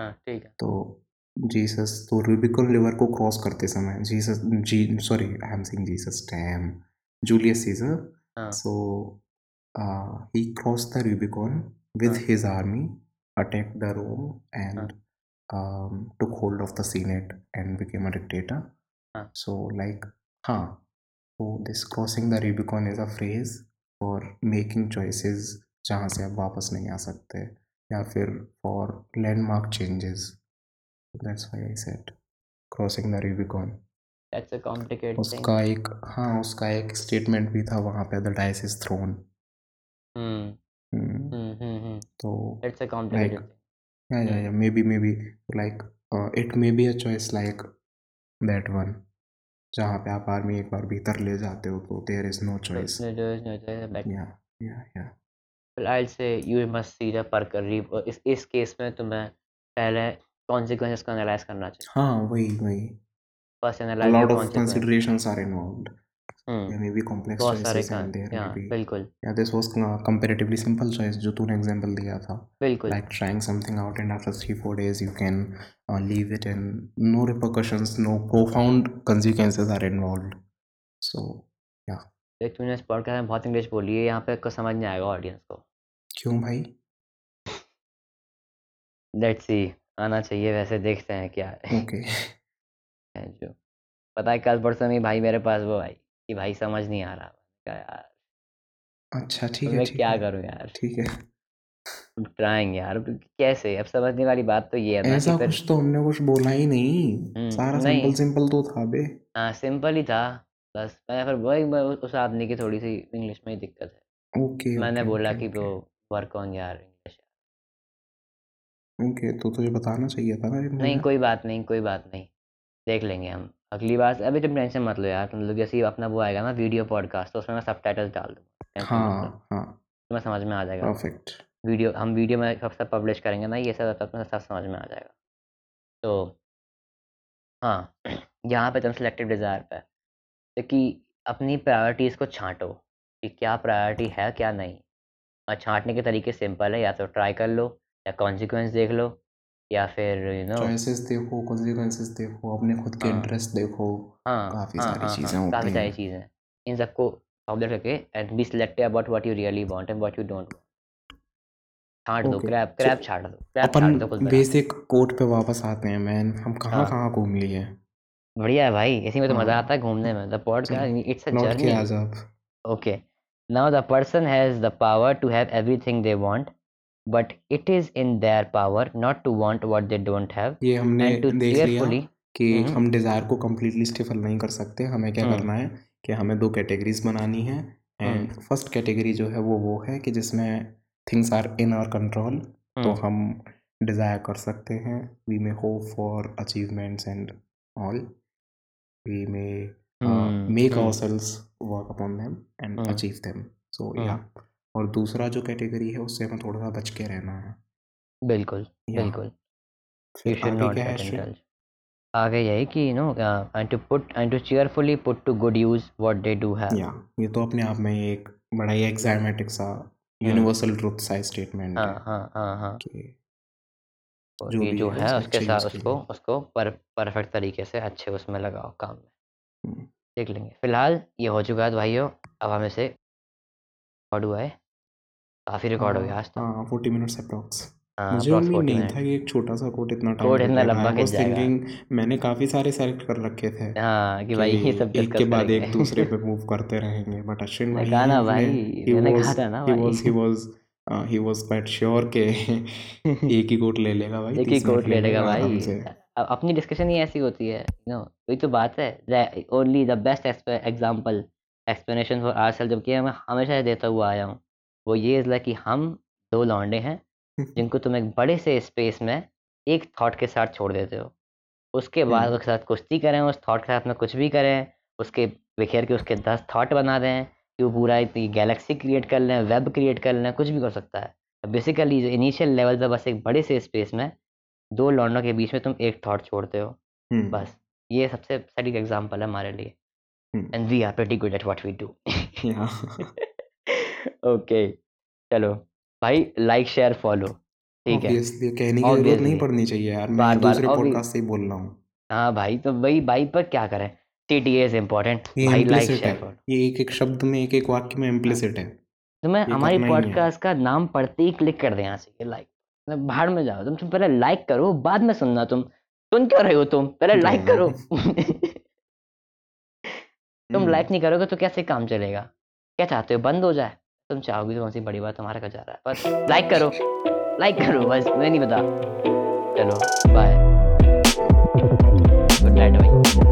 हाँ ठीक है। तो जीसस तो रूबिकन रिवर को क्रॉस करते समय Jesus ji sorry I am saying Jesus damn Julius Caesar हाँ so uh, he crossed the Rubicon with हाँ his army, attacked the Rome, हाँ and um, took hold of the Senate and became a dictator. हाँ So, like, huh. So, this crossing the Rubicon is a phrase for making choices जहाँ से आप वापस नहीं आ सकते या फिर for landmark changes. That's why I said crossing the Rubicon. That's a complicated thing उसका एक हाँ उसका एक स्टेटमेंट भी था वहाँ पे the dice is thrown hmm hmm hmm तो that's a complicated yeah yeah thing yeah maybe maybe like uh, it may be a choice like that one जहाँ पे आप आर्मी एक बार भीतर ले जाते हो तो there is no choice no choice. no choice but या yeah yeah well I'll say you must see the per reap इस इस केस में तुम्हें पहले कॉन्सिक्वेंसेस को एनालाइज करना चाहिए। हाँ वही वही। First a lot of considerations are involved हम्म there may be complex choices and there may हाँ be बिल्कुल yeah this was uh, comparatively simple choice जो तूने example दिया था बिल्कुल like trying something out and after three four days you can uh, leave it and no repercussions no profound consequences are involved so yeah देख तूने इस पॉडकास्ट में बहुत इंग्लिश बोली है यहाँ पे कुछ समझ नहीं आएगा ऑडियंस को क्यों भाई लेट्स सी आना चाहिए वैसे देखते हैं क्या है ओके है जो पता है कल परसों में भाई मेरे पास वो आई कि भाई समझ नहीं आ रहा। क्या यार अच्छा तो ठीक है मैं क्या करूँ यार? ठीक है। ट्राइंग यार कैसे? अब समझने वाली बात तो ये है ना ऐसा कि कुछ तो हमने कुछ बोला ही नहीं। हम्म, सारा नहीं। सिंपल सिंपल तो था बे। हाँ सिंपल ही था बस मैं फिर वही उस आदमी की थोड़ी सी इंग्लिश में ही दिक्कत है। ओके मैंने ओके बोला ओके कि वो वर्क ऑन यार इंग्लिश ओके तो तुझे बताना चाहिए था ना नहीं कोई बात नहीं कोई बात नहीं। देख लेंगे हम। अगली बार अभी तुम टेंशन मत लो यार तुम लोग जैसे ही अपना वो आएगा ना वीडियो पॉडकास्ट तो उसमें मैं सब डाल दूँगा। हाँ हाँ। तुम्हें समझ में आ जाएगा। परफेक्ट वीडियो हम वीडियो में सब सब पब्लिश करेंगे ना ये सब तब तुम्हें सब समझ में आ जाएगा। तो हाँ यहाँ पे तुम सेलेक्टिव डिज़ायर पे। तो कि अपनी प्रायोरिटीज़ को छांटो कि क्या प्रायोरिटी है क्या नहीं। और छांटने के तरीके सिंपल है या तो ट्राई कर लो या कॉन्सिक्वेंस देख लो या फिर यू नो चॉइसेस देखो कॉन्सिक्वेंसेस देखो अपने खुद के हाँ। इंटरेस्ट देखो। हाँ काफ़ी हाँ सारी हाँ चीज़ें हाँ काफ़ी सारी चीज़ें इन सबको ऑब्ज़र्व करके and be selective about what you really want and what you don't छांट दो क्रैप क्रैप छाट दो क्रैप छाट दो कुछ बेसिक कोड पे वापस आते हैं मैन हम कहाँ कहाँ घूम लिए? बढ़िया है भाई इसी में तो मज़ा आता है घूमने में। The podcast it's a journey आ जा अब Okay. Now the person has the power to have everything it is in it is in their power not to want what they don't have ये हमने देख लिया कि हम्म। हम डिज़ायर को कम्प्लीटली स्टिफल नहीं कर सकते। हमें क्या हम्म। करना है कि हमें दो कैटेगरीज बनानी है एंड फ़र्स्ट कैटेगरी जो है वो वो है कि जिसमें things are in our control तो हम्म। हम डिज़ायर कर सकते हैं। We may hope for achievements and all we may make our selves work upon them and achieve them so या और दूसरा जो कैटेगरी है उससे हमें थोड़ा सा बच के रहना है। बिल्कुल बिल्कुल। यू शुड आगे नॉट गेट इंडल्ज आगे यही कि you know end to put end to cheerfully put to good use what they do have या ये तो अपने आप में एक बड़ा ही एग्जामेटिक सा यूनिवर्सल ट्रुथ सा स्टेटमेंट हाँ है। हाँ हाँ हाँ। जो ये जो है है उसके साथ उसको उसको पर परफेक्ट तरीके से अच्छे उसमें लगाओ काम में। हम्म, देख लेंगे। फ़िलहाल ये हो चुका है भाइयों। अब हमें से रिकॉर्ड हुआ है। काफ़ी रिकॉर्ड हो गया आज तो। हाँ फोर्टी मिनट्स अप्रॉक्स मुझे उम्मीद नहीं था कि एक छोटा सा कोट इतना टाइम ले इतना लंबा खिंच जाएगा। मैंने काफ़ी सारे सेलेक्ट कर रखे थे हाँ कि भाई ये सब एक के बाद एक दूसरे पे मूव करते रहेंगे। बट अश्विन भाई कहा ना ने भाई मैंने कहा था ना he was he was he was quite sure के एक ही कोट ले लेगा भाई एक ही कोट ले लेगा भाई। अब अपनी डिस्कशन ही ऐसी होती है नो वही तो बात है। Only the best example explanation for our self जबकि मैं हमेशा देता हुआ आया हूँ। वो ये इज़ कि हम दो लौंडे हैं जिनको तुम एक बड़े से स्पेस में एक थॉट के साथ छोड़ देते हो। उसके बाद हम्म। उसके साथ कुश्ती करें उस थॉट के साथ में कुछ भी करें उसके बिखेर के उसके दस थॉट बना दें कि वो पूरा इतनी गैलेक्सी क्रिएट कर लें वेब क्रिएट कर लें कुछ भी कर सकता है। बेसिकली जो इनिशियल लेवल पर बस एक बड़े से स्पेस में दो लॉन्डों के बीच में तुम एक थॉट छोड़ते हो। हम्म। बस ये सबसे सटीक एग्ज़ाम्पल है हमारे लिए। And we are pretty good at what we do okay चलो। भाई लाइक शेयर फॉलो ठीक है? कहने की ज़रूरत नहीं पड़नी चाहिए यार मैं दूसरे पॉडकास्ट से ही बोल रहा हूँ। हाँ भाई तो भाई भाई पर क्या करें? टी टी इज़ इम्पोर्टेंट भाई लाइक शेयर फॉलो ये एक एक शब्द में एक एक वाक्य में इम्प्लिसिट है। तो मैं हमारी पॉडकास्ट का नाम पढ़ते ही क्लिक कर दे यहाँ से लाइक बाहर में जाओ तुम तुम पहले लाइक करो बाद में सुनना तुम। सुन क्यों रहे हो तुम? पहले लाइक करो। तुम हम्म। लाइक नहीं करोगे तो कैसे काम चलेगा? क्या चाहते हो? बंद हो जाए। तुम चाहोगे तो कौन सी बड़ी बात तुम्हारा क्या जा रहा है। बस लाइक करो। लाइक करो, बस, मैं नहीं बता। चलो बाय गुड नाइट भाई।